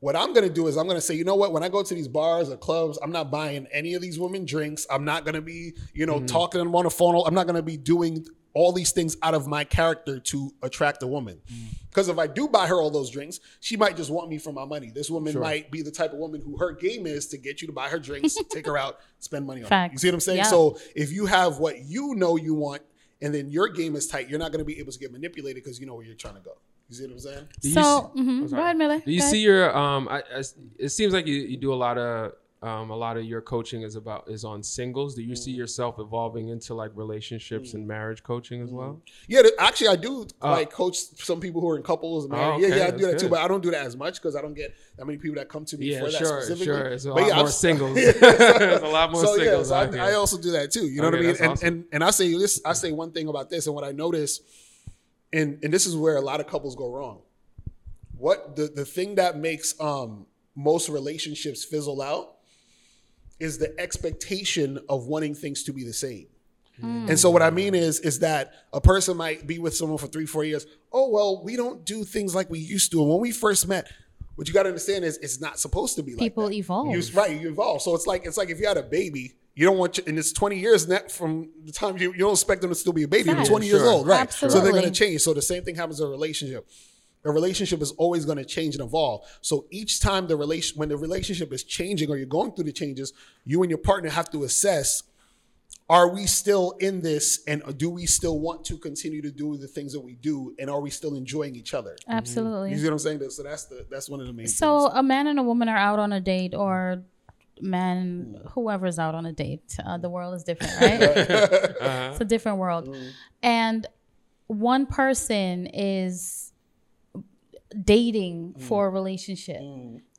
What I'm gonna do is I'm gonna say, you know what? When I go to these bars or clubs, I'm not buying any of these women drinks. I'm not gonna be, you know, mm-hmm. talking to them on the phone. I'm not gonna be doing all these things out of my character to attract a woman. Mm. Because if I do buy her all those drinks, she might just want me for my money. This woman might be the type of woman who her game is to get you to buy her drinks, take her out, spend money on. Her. You see what I'm saying? Yeah. So if you have what you know you want, and then your game is tight, you're not gonna be able to get manipulated because you know where you're trying to go. You see what I'm saying? Do you So, see- mhm. I'm go ahead, Miller. Do you Go ahead. see your um? I, I, it seems like you, you do a lot of um. A lot of your coaching is about is on singles. Do you see yourself evolving into like relationships and marriage coaching as well? Yeah, th- actually, I do like coach some people who are in couples and. Oh, yeah, okay, yeah, I do that's that too, but I don't do that as much because I don't get that many people that come to me Yeah, for that specifically. sure. It's a But lot yeah, more I've- singles. There's a lot more so singles yeah, so out I, here. I also do that too. You know Okay, what I mean? And, awesome. and and I say this, I say one thing about this, and what I notice, and and this is where a lot of couples go wrong. What the the thing that makes um most relationships fizzle out is the expectation of wanting things to be the same. And so what I mean is is that a person might be with someone for three, four years. Oh well, we don't do things like we used to. And when we first met, what you got to understand is it's not supposed to be like People that. evolve. You, right, you evolve. So it's like it's like if you had a baby, you don't want, you, and it's twenty years net from the time you you don't expect them to still be a baby. They're Facts. twenty years old, right? Absolutely. So they're going to change. So the same thing happens in a relationship. A relationship is always going to change and evolve. So each time the relation, when the relationship is changing or you're going through the changes, you and your partner have to assess: Are we still in this, and do we still want to continue to do the things that we do, and are we still enjoying each other? Absolutely. You see what I'm saying? So that's the that's one of the main. So a man and a woman are out on a date, or man, mm. whoever's out on a date. Uh, the world is different, right? Uh-huh. It's a different world, mm. and one person is dating mm. for a relationship,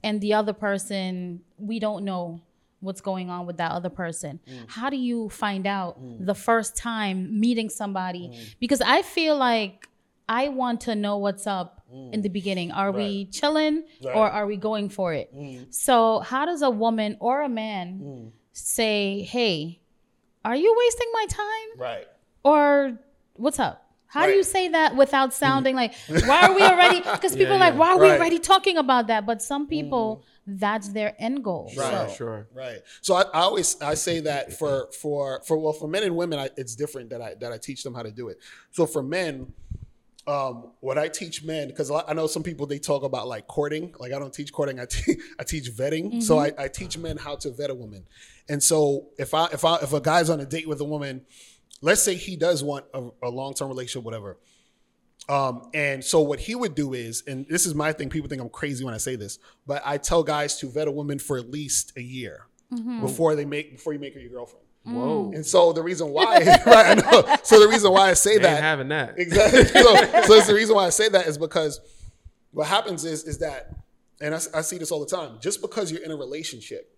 and the other person we don't know what's going on with that other person. How do you find out the first time meeting somebody? Because I feel like I want to know what's up in the mm. beginning. Are we chilling or are we going for it? Mm. So, how does a woman or a man mm. say, "Hey, are you wasting my time?" right. Or "What's up?" How do you say that without sounding like, "Why are we already?" Because people are like, yeah. "Why are we already talking about that?" But some people, that's their end goal. Right. So, Sure. Right. So I, I always I say that for for for well for men and women I, it's different that I that I teach them how to do it. So for men, um, what I teach men because I know some people they talk about like courting. Like I don't teach courting. I te- I teach vetting. So I, I teach men how to vet a woman. And so if I if I if a guy's on a date with a woman, let's say he does want a, a long term relationship, whatever. Um, and so what he would do is, and this is my thing, people think I'm crazy when I say this, but I tell guys to vet a woman for at least a year before they make before you make her your girlfriend. Whoa. And so the reason why, right? I know. So the reason why I say Ain't that having that. exactly. So, so it's the reason why I say that is because what happens is is that, and I, I see this all the time. Just because you're in a relationship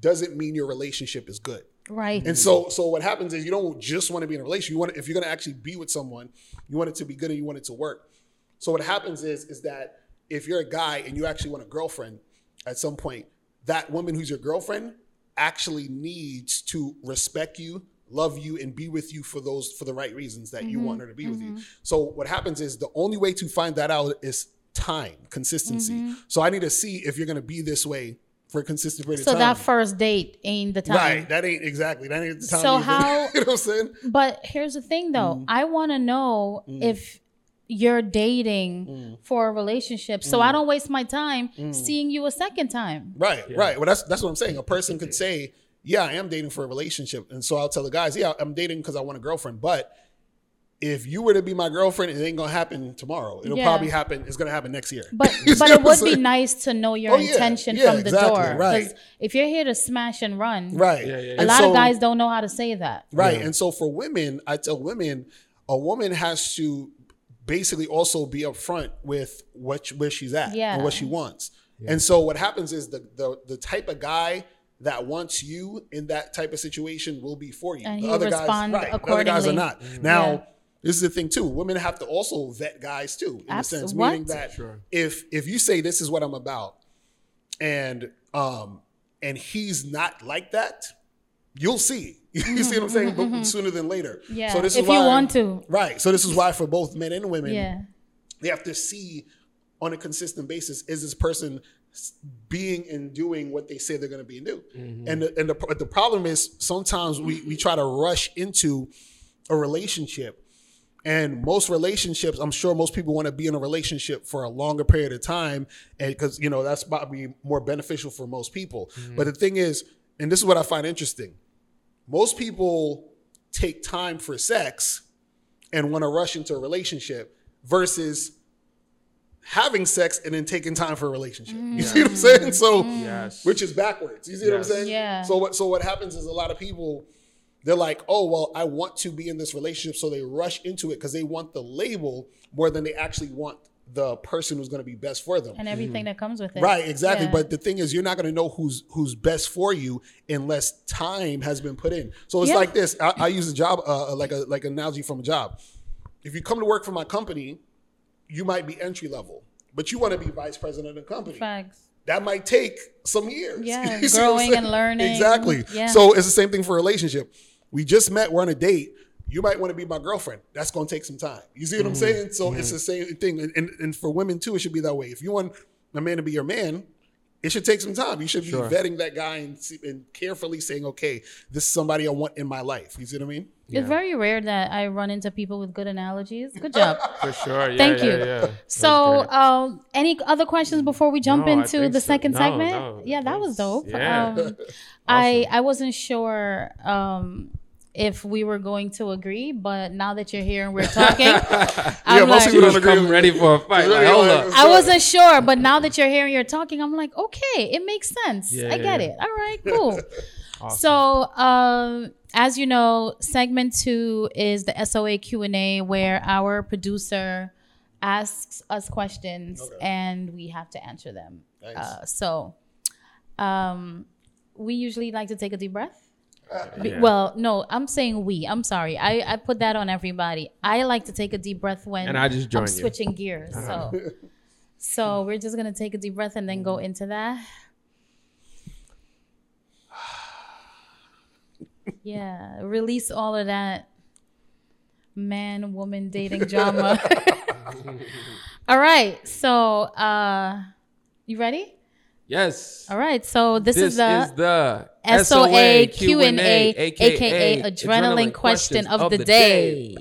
doesn't mean your relationship is good. right. And so, so what happens is you don't just want to be in a relationship. You want, if you're going to actually be with someone, you want it to be good and you want it to work. So what happens is, is that if you're a guy and you actually want a girlfriend, at some point, that woman who's your girlfriend actually needs to respect you, love you, and be with you for those for the right reasons that you want mm-hmm. her to be with you. Mm-hmm. So what happens is the only way to find that out is time, consistency. Mm-hmm. So I need to see if you're going to be this way for a consistent period so of time. So that first date ain't the time. Right. That ain't exactly. That ain't the time. So even- how- you know what I'm saying? But here's the thing though. Mm. I want to know if you're dating Mm. for a relationship. So I don't waste my time seeing you a second time. Right. Right. Well, that's that's what I'm saying. A person could say, "Yeah, I am dating for a relationship," and so I'll tell the guys, "Yeah, I'm dating because I want a girlfriend." But if you were to be my girlfriend, it ain't gonna happen tomorrow. It'll Yeah. probably happen. It's gonna happen next year. But but it I'm would be nice to know your Oh, yeah. intention Yeah, from the exactly. door. Right. 'Cause if you're here to smash and run, Right. Yeah, yeah, a yeah. And lot so- of guys don't know how to say that. Right. And so for women, I tell women, a woman has to basically also be upfront with what where she's at Yeah. and what she wants. And so what happens is the the the type of guy that wants you in that type of situation will be for you. And the other respond guys, right, the other guys are accordingly. not. Now, Yeah. this is the thing too. Women have to also vet guys too, in a Abs- sense, what? meaning that Sure. if if you say this is what I'm about, and um and he's not like that, you'll see. you see what I'm mm-hmm, saying? But mm-hmm, mm-hmm. sooner than later. Mm-hmm, Yeah, So this if is you want to. Right. So this is why for both men and women, Yeah. they have to see on a consistent basis is this person being and doing what they say they're going to be and do. And the, and the, the problem is sometimes we we try to rush into a relationship and most relationships i'm sure most people want to be in a relationship for a longer period of time and because you know that's probably more beneficial for most people but the thing is and this is what i find interesting most people take time for sex and want to rush into a relationship versus having sex and then taking time for a relationship mm. you see what i'm saying mm. so Yes. which is backwards you see what i'm saying Yeah. so what so what happens is a lot of people they're like, oh, well, I want to be in this relationship. So they rush into it because they want the label more than they actually want the person who's going to be best for them. and everything that comes with it. Right, exactly. Yeah. But the thing is, you're not going to know who's who's best for you unless time has been put in. So it's Yeah. like this. I, I use a job uh, like a like an analogy from a job. If you come to work for my company, you might be entry level, but you want to be vice president of the company facts. that might take some years. Yeah, You see what I'm growing and learning. Exactly. Yeah. So it's the same thing for a relationship. We just met, we're on a date. You might want to be my girlfriend. That's going to take some time. You see what I'm saying? So it's the same thing. And, and, and for women too, it should be that way. If you want a man to be your man, it should take some time. You should be Sure. vetting that guy and, see, and carefully saying, okay, this is somebody I want in my life. You see what I mean? It's very rare that I run into people with good analogies. Good job. For sure. Yeah, Thank yeah, you. Yeah. That's So, great. um, any other questions before we jump No, into the so. second No, segment? no, yeah, that was dope. yeah. Um, I I wasn't sure um, if we were going to agree, but now that you're here and we're talking, I'm most like, people don't agree come with ready for a fight. Like, hold up. I wasn't sure, but now that you're here and you're talking, I'm like, okay, it makes sense. Yeah, I get yeah. it. All right, cool. So, um, as you know, segment two is the SOA Q and A, where our producer asks us questions Okay. and we have to answer them. Uh, so, um, we usually like to take a deep breath. Be- Yeah. Well, no, I'm saying we. I'm sorry. I, I put that on everybody. I like to take a deep breath when And I just I'm you. Uh-huh. switching gears. So, so we're just gonna take a deep breath and then go into that. Yeah, release all of that man woman dating drama. all right, so uh, you ready? Yes. All right, so this, This is the is the SOA Q&A, Q&A, aka adrenaline question of the day.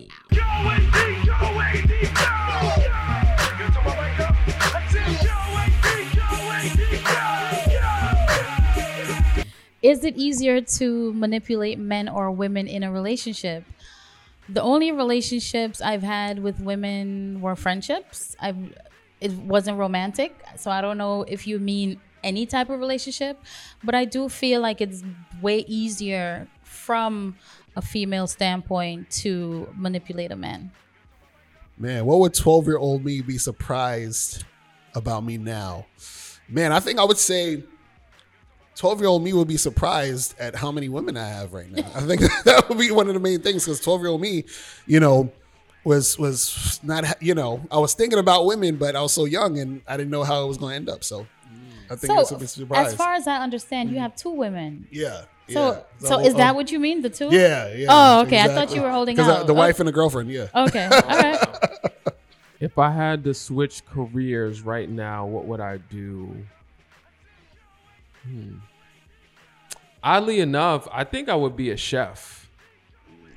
Is it easier to manipulate men or women in a relationship? The only relationships I've had with women were friendships. I've it wasn't romantic, so I don't know if you mean any type of relationship, but I do feel like it's way easier from a female standpoint to manipulate a man. Man, what would 12 year old me be surprised about me now? Man, I think I would say 12 year old me would be surprised at how many women I have right now. I think that would be one of the main things because 12 year old me, you know, was was not you know I was thinking about women, but I was so young and I didn't know how it was going to end up. So I think it's a So, bit as far as I understand, you have two women. yeah. So, yeah. so is that um, what you mean? The two? Yeah, yeah. Oh, okay. I thought you were holding out. the Oh. wife and the girlfriend. Yeah. Okay. All right. If I had to switch careers right now, what would I do? Hmm. Oddly enough, I think I would be a chef.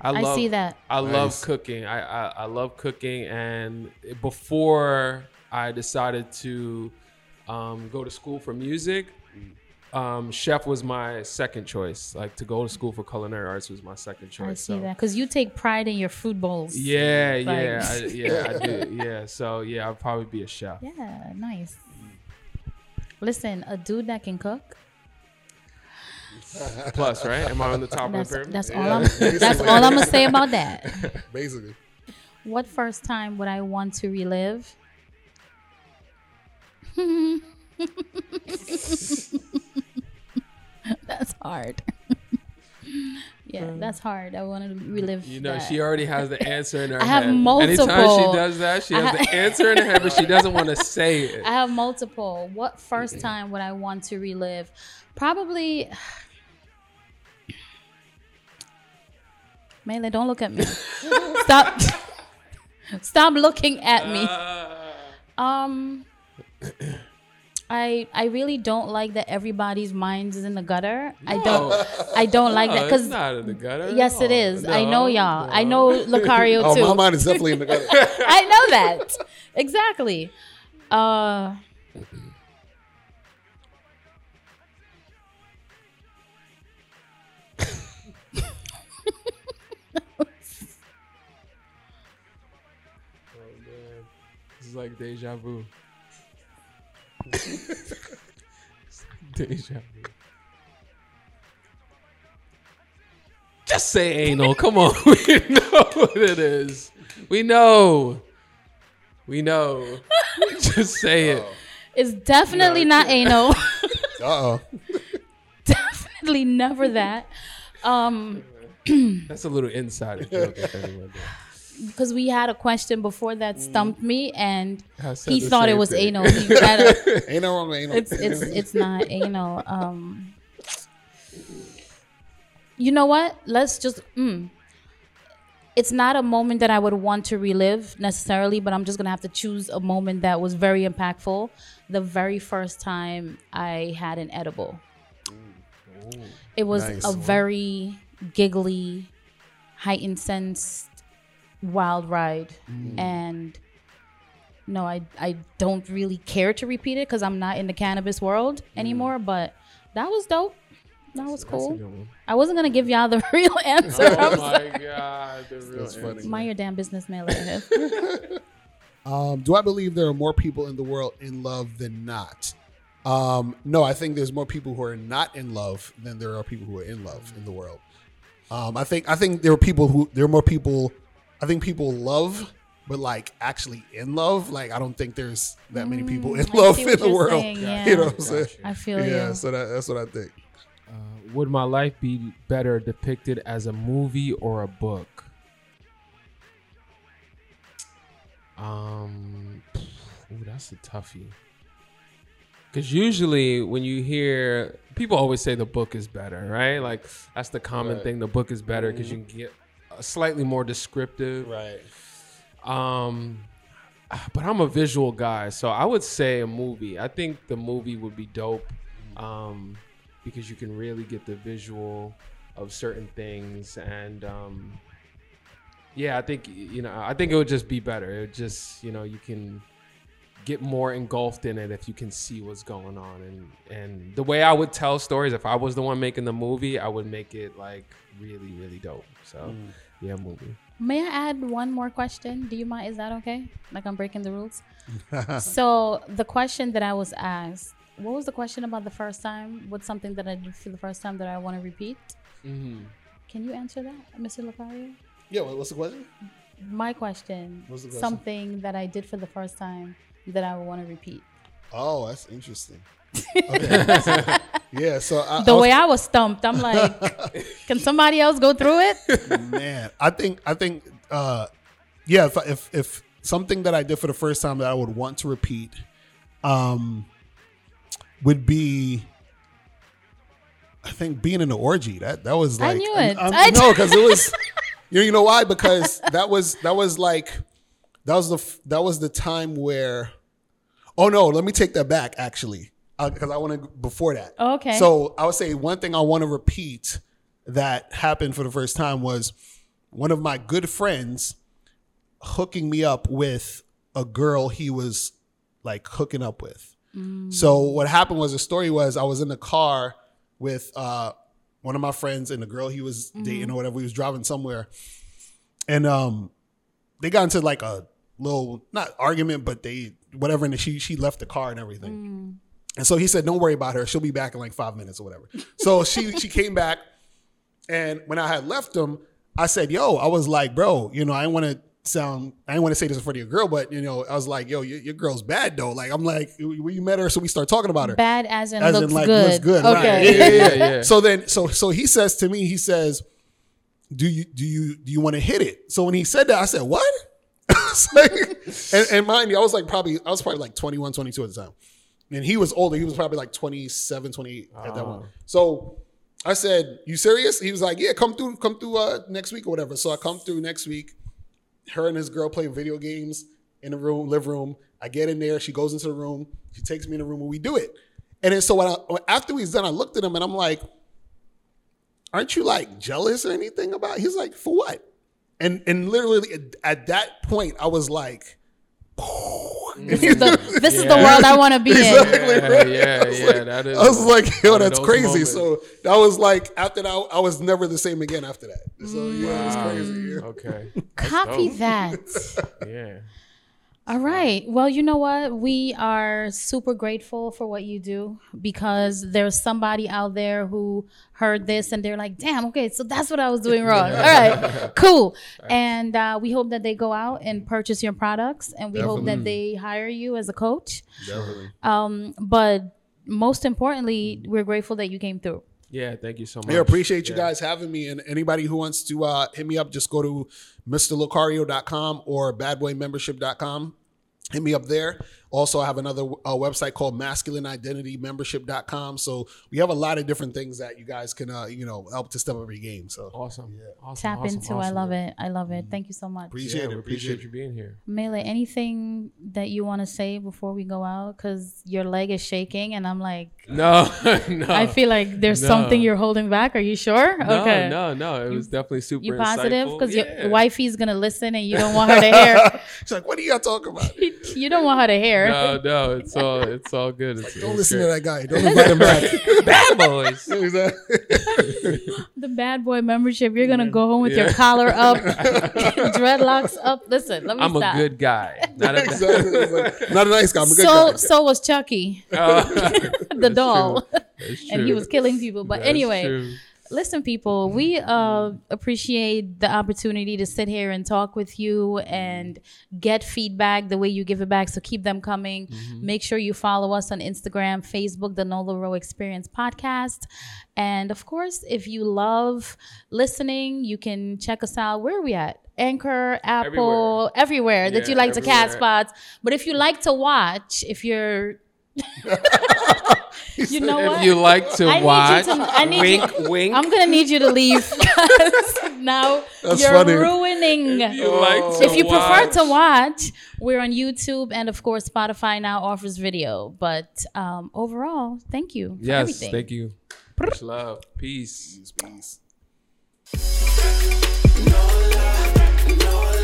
I love, see that. I love cooking. I, I I love cooking, and before I decided to um, go to school for music, um, chef was my second choice. Like to go to school for culinary arts was my second choice. I see so. that because you take pride in your food bowls. Yeah, Like- yeah, I, yeah, I do. Yeah, so yeah, I'd probably be a chef. Yeah, nice. Listen, a dude that can cook. Plus, right? Am I on the top of the That's pyramid? that's Yeah. all I'm. That's all I'm gonna say about that. Basically. What first time would I want to relive? that's hard. yeah, that's hard. I want to relive. You know, that. she already has the answer in her I have head. multiple. Anytime she does that, she has ha- the answer in her head, but she doesn't want to say it. I have multiple. What first time would I want to relive? Probably. Mele, don't look at me. Stop. Stop looking at me. Uh, Um, I I really don't like that everybody's minds is in the gutter. I don't I don't like that No, it's because not in the gutter. yes, it is. No. I know y'all. I know Locario Oh, too. my mind is definitely in the gutter. I know that exactly. Uh, Oh, man. This is like deja vu. It's like deja vu. Just say anal. Come on. We know what it is. We know. We know. Just say it. it's definitely not anal. Uh oh. definitely never that. Um, That's a little insider joke. if anyone does. Because we had a question before that stumped me, and he thought it was thing. anal. He read it. Ain't no wrong with anal. it's it's it's not anal. Um, you know what? Let's just. Mm. It's not a moment that I would want to relive necessarily, but I'm just gonna have to choose a moment that was very impactful. The very first time I had an edible, it was Nice. a very giggly, heightened sense, wild ride, and no, I I don't really care to repeat it because I'm not in the cannabis world anymore. But that was dope. That was cool. I wasn't gonna give y'all the real answer. Oh I'm my god, the real That's funny. Mind your damn business, man. Um, do I believe there are more people in the world in love than not? Um, no, I think there's more people who are not in love than there are people who are in love in the world. Um, I think I think there are people who there are more people. I think people love, but like actually in love. Like I don't think there's that many people in Mm, I love see in what the you're world. saying, You know what I'm saying? I feel Yeah, you. so that, that's what I think. Uh, would my life be better depicted as a movie or a book? Um, ooh, that's a toughie. Because usually when you hear people always say the book is better, right? Like that's the common Right. thing. The book is better because you can get a slightly more descriptive. Right. Um, but I'm a visual guy, so I would say a movie. I think the movie would be dope, um, because you can really get the visual of certain things, and um, yeah, I think you know, I think it would just be better. It would just you know, you can get more engulfed in it if you can see what's going on, and and the way I would tell stories, if I was the one making the movie, I would make it like really, really dope. So yeah, movie. May I add one more question? Do you mind? Is that okay? Like I'm breaking the rules. so the question that I was asked, what was the question about the first time? What's something that I did for the first time that I want to repeat? Mm-hmm. Can you answer that, Mr. Locario? Yeah. what- What's the question? My question, What's the question? something that I did for the first time that I would want to repeat. Oh, that's interesting. Okay. yeah. So I, The I was- way I was stumped, I'm like, can somebody else go through it? man i think i think uh yeah if, if if something that i did for the first time that i would want to repeat um would be i think being in the orgy that that was like I knew it. I'm- I no because it was you know, you know why because that was that was like that was the that was the time where oh no let me take that back actually because i want to before that Okay. so I would say one thing I want to repeat that happened for the first time was one of my good friends hooking me up with a girl he was like hooking up with. So what happened was the story was I was in the car with uh, one of my friends and the girl he was dating or whatever. We was driving somewhere, and um, they got into like a little not argument, but they whatever, and she she left the car and everything. And so he said, "Don't worry about her. She'll be back in like five minutes or whatever." So she she came back, and when I had left him, I said, "Yo," I was like, "Bro, you know, I didn't want to sound, I didn't want to say this in front of your girl, but you know, I was like, yo, your, your girl's bad though. Like, I'm like, we met her, so we start talking about her." Bad as in As looks in, like, good. looks good, Okay. right? Yeah, yeah, yeah, yeah. So then, so so he says to me, he says, "Do you do you do you want to hit it?" So when he said that, I said, "What?" It's like- and, and mind you, I was like probably I was probably like 21, 22 at the time, and he was older. He was probably like 27, 28 at that one. So I said, "You serious?" He was like, "Yeah, come through, come through uh, next week or whatever." So I come through next week. Her and his girl play video games, in the room, live room. I get in there. She goes into the room. She takes me in the room and we do it. And then so when I, after he's done, I looked at him and I'm like, "Aren't you like jealous or anything about?" It? He's like, "For what?" And and literally at that point, I was like. This is the, this is the world I want to be in. Exactly. Yeah, right? yeah, I was yeah, like- that is I was like, yo, that's crazy. moments. So that was like after that, I was never the same again after that. So yeah, it was mm. crazy. Yeah. Okay. Copy that. Yeah. All right. Well, you know what? We are super grateful for what you do because there's somebody out there who heard this and they're like, damn, okay, so that's what I was doing wrong. All right, cool. And uh, we hope that they go out and purchase your products and we hope that they hire you as a coach. Definitely. Um, but most importantly, we're grateful that you came through. Yeah. Thank you so much. Yeah, appreciate you Yeah. guys having me. And anybody who wants to uh, hit me up, just go to mrlocario.com or badboymembership.com. Hit me up there. Also, I have another uh, website called masculineidentitymembership.com. So we have a lot of different things that you guys can, uh, you know, help to step up your game. So Awesome. Yeah. Awesome. Tap awesome, into. I awesome. love it. I love it. Thank you so much. appreciate Yeah, it. Appreciate, appreciate you being here. Mele, anything that you want to say before we go out? Because your leg is shaking, and I'm like, No, no. I feel like there's No. something you're holding back. Are you sure? no, okay. no, no. It was definitely super. You positive? Because yeah. your wifey's gonna listen, and you don't want her to hear. She's like, what are you guys talking about? you don't want her to hear. No, no. It's all. It's all good. It's, Don't it's listen to that guy. Don't invite him back. Bad boys. The bad boy membership. You're gonna go home with your collar up, dreadlocks up. Listen, let me I'm a good guy. Not a exactly. Like, not a nice guy. I'm a good so guy. so was Chucky, Oh, the doll, That's and he was killing people. But That's anyway. true. Listen, people, we uh, appreciate the opportunity to sit here and talk with you and get feedback the way you give it back. So keep them coming. Make sure you follow us on Instagram, Facebook, the Nola Row Experience Podcast. And of course, if you love listening, you can check us out. Where are we at? Anchor, Apple, everywhere, that Yeah, you like to cat everywhere. spots. But if you like to watch, if you're you know If what? you like to I need you watch, to- I need wink, you- wink. I'm gonna need you to leave 'cause now That's you're funny. ruining. If you like to If you prefer to watch. watch, we're on YouTube and of course Spotify now offers video. But um, overall, thank you for Yes, everything. thank you. Much love. Peace. Peace, peace. No lie.